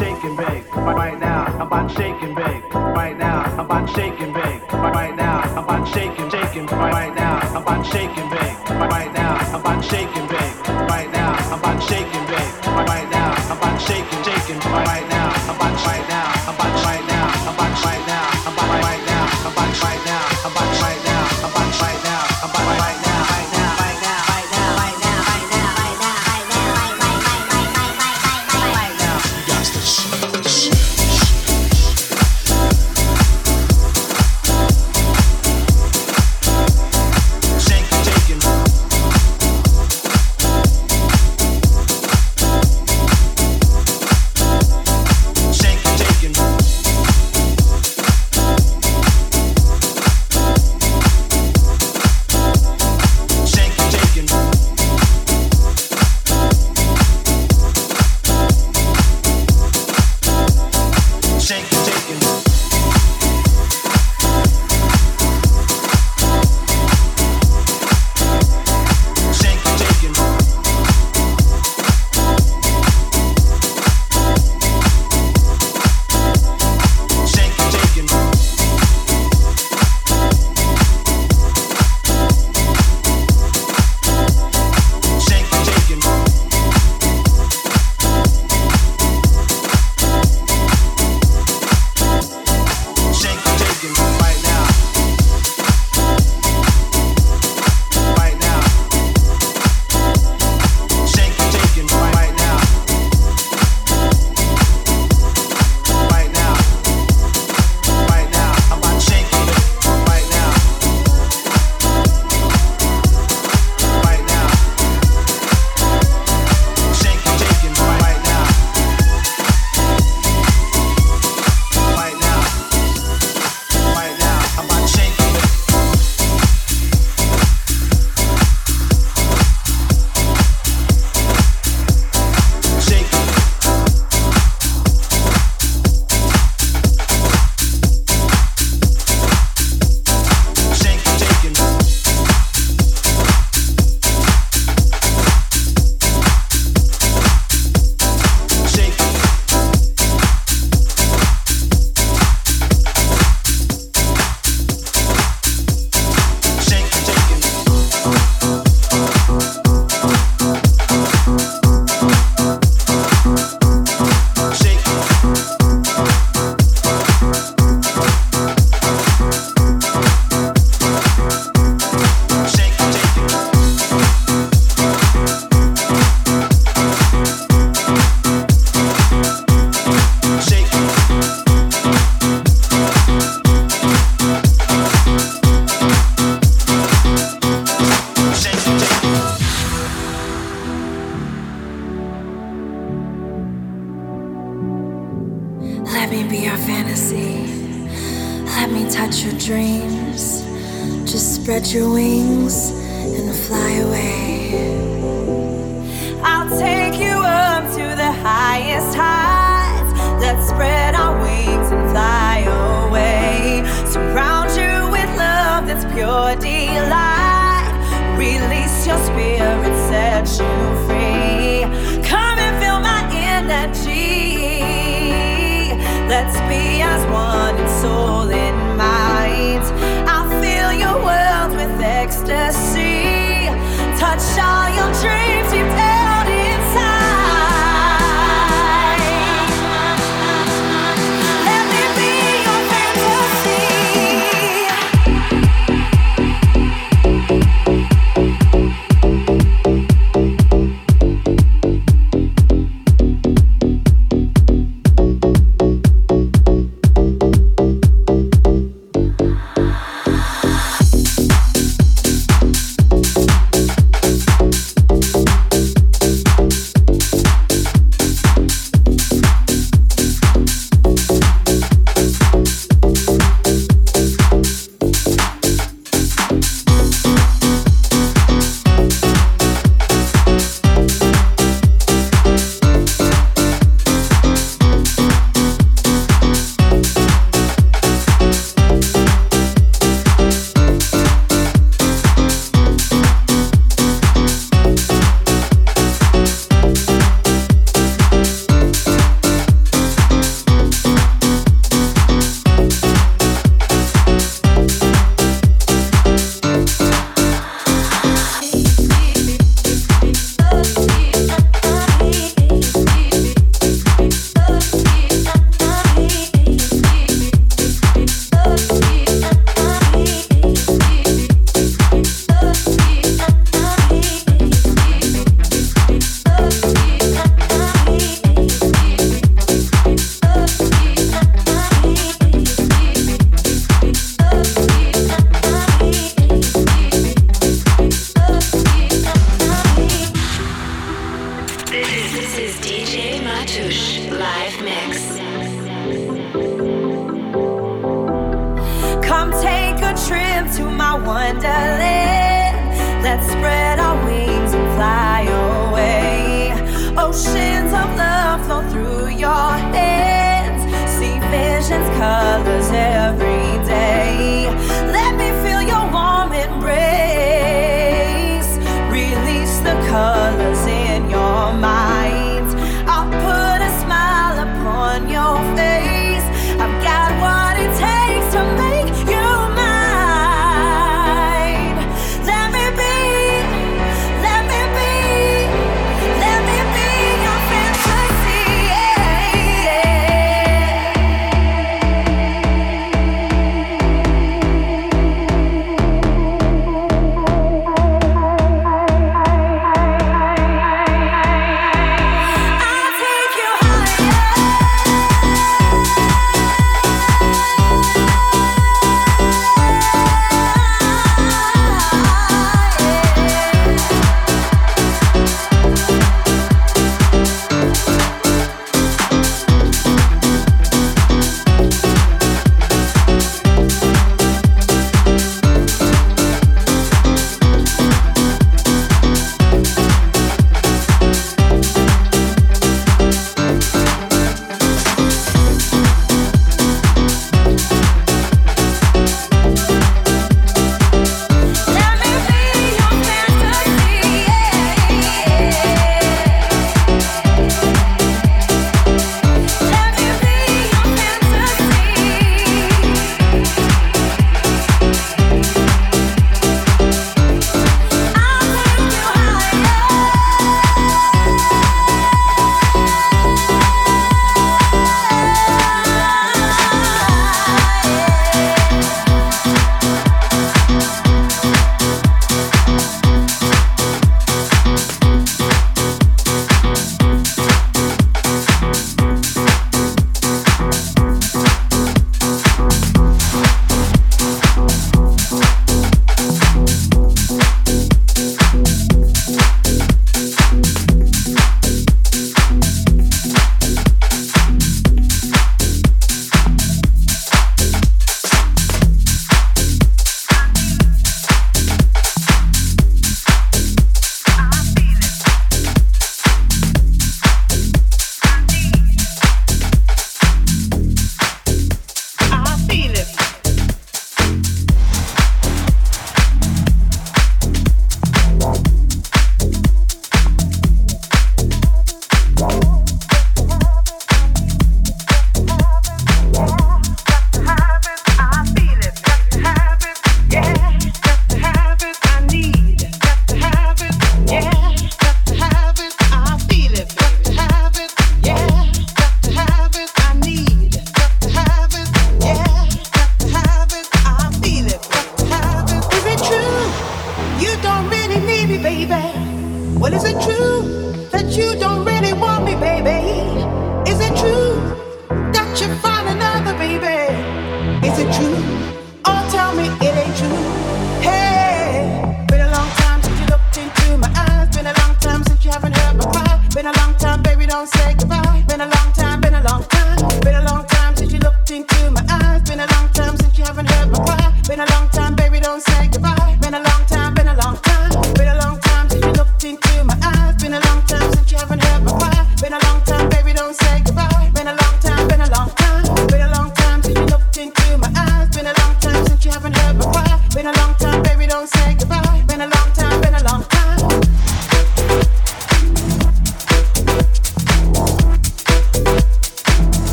shake and right now. I'm about to shake and bake right now. I'm about to shake and bake right now. I'm about to shake and shake right now. I'm about to shake and bake right now. I'm about to shake and bake right now. I'm about to shake and bake right now. I'm about to shake and shake and right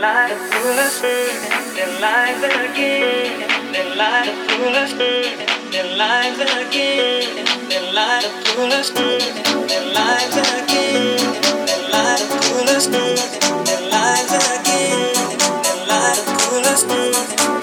life. Was their lives again, their life was their lives again, their life was their lives again, their life was their lives again, their life was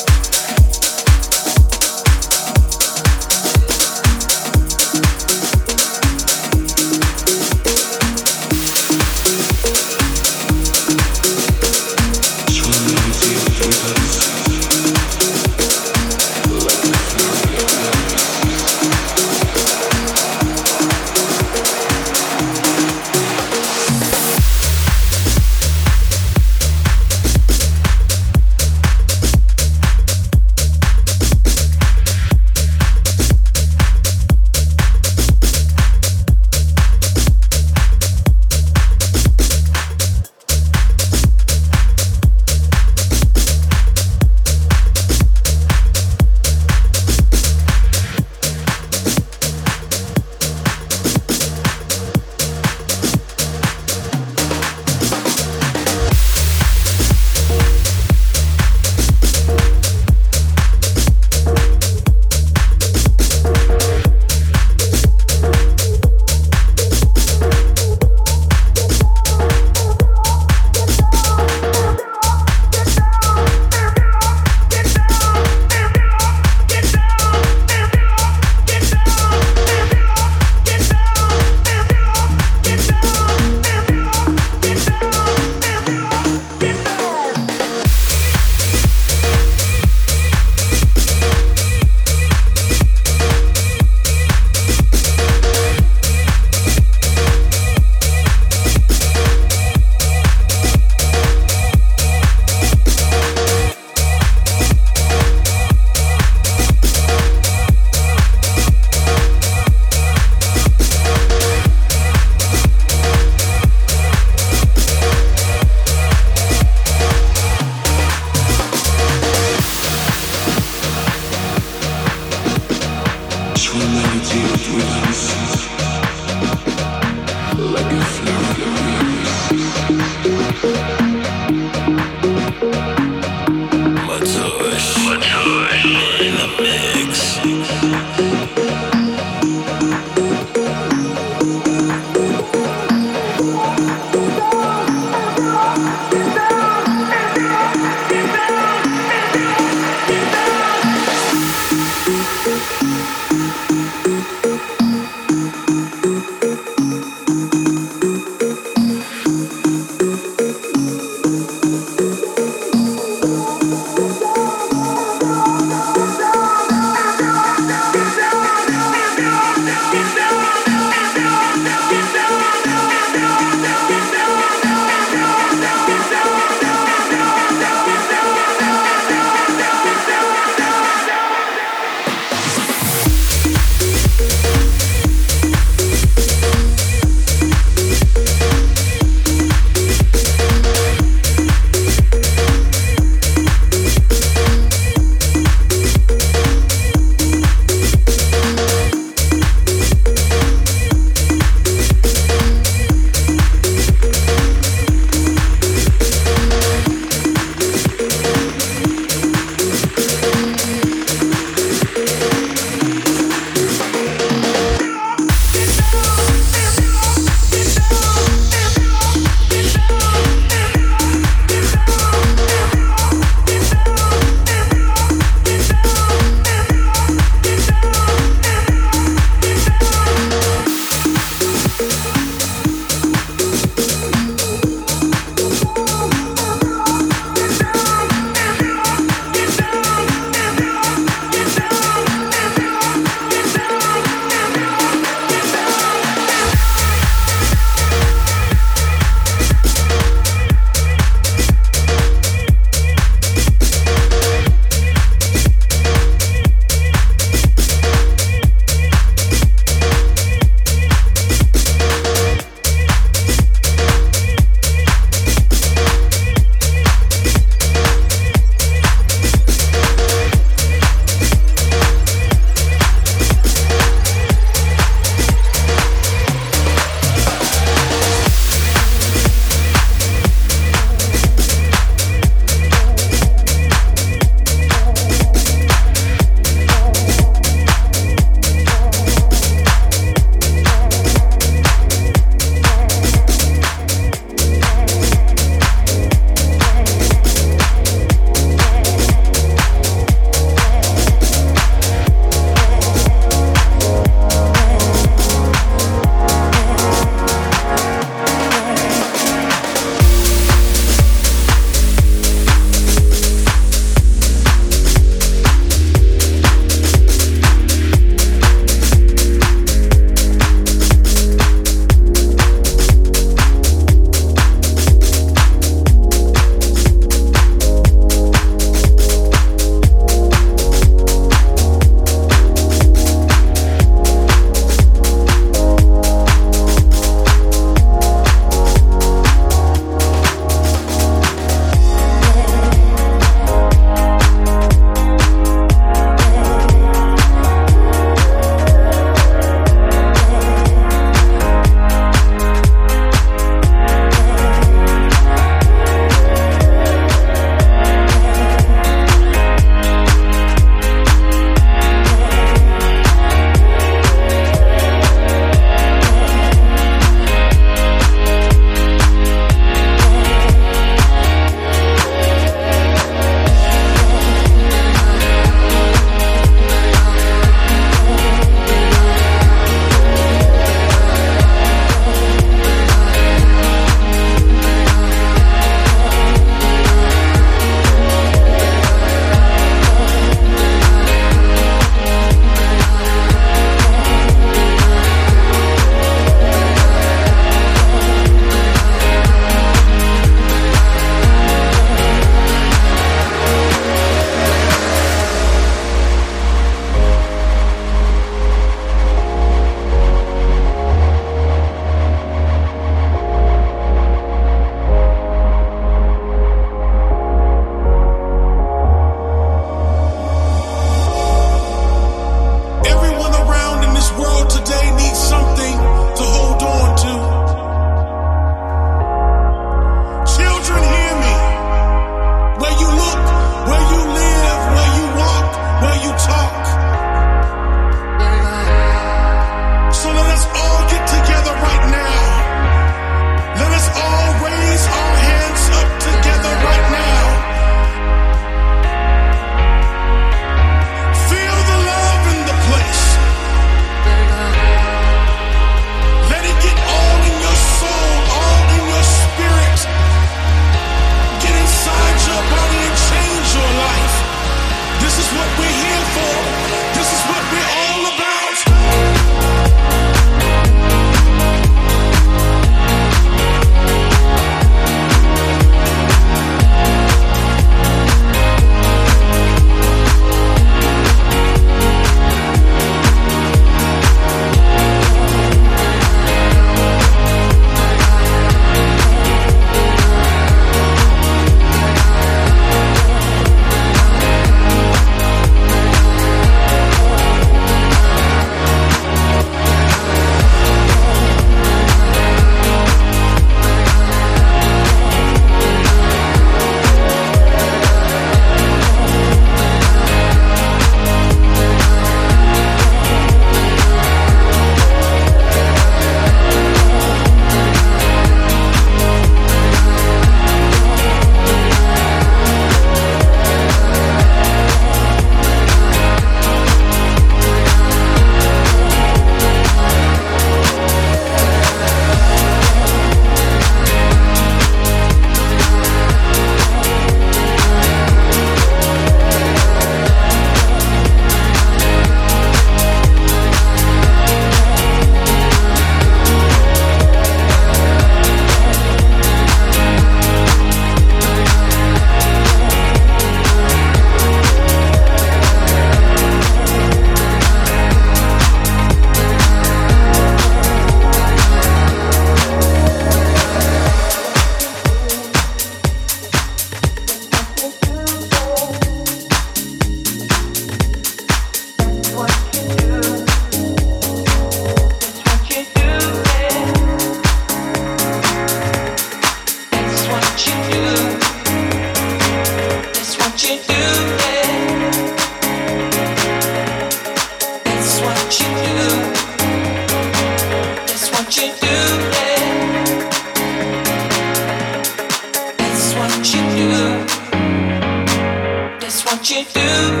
through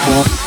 Oh.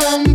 Let's have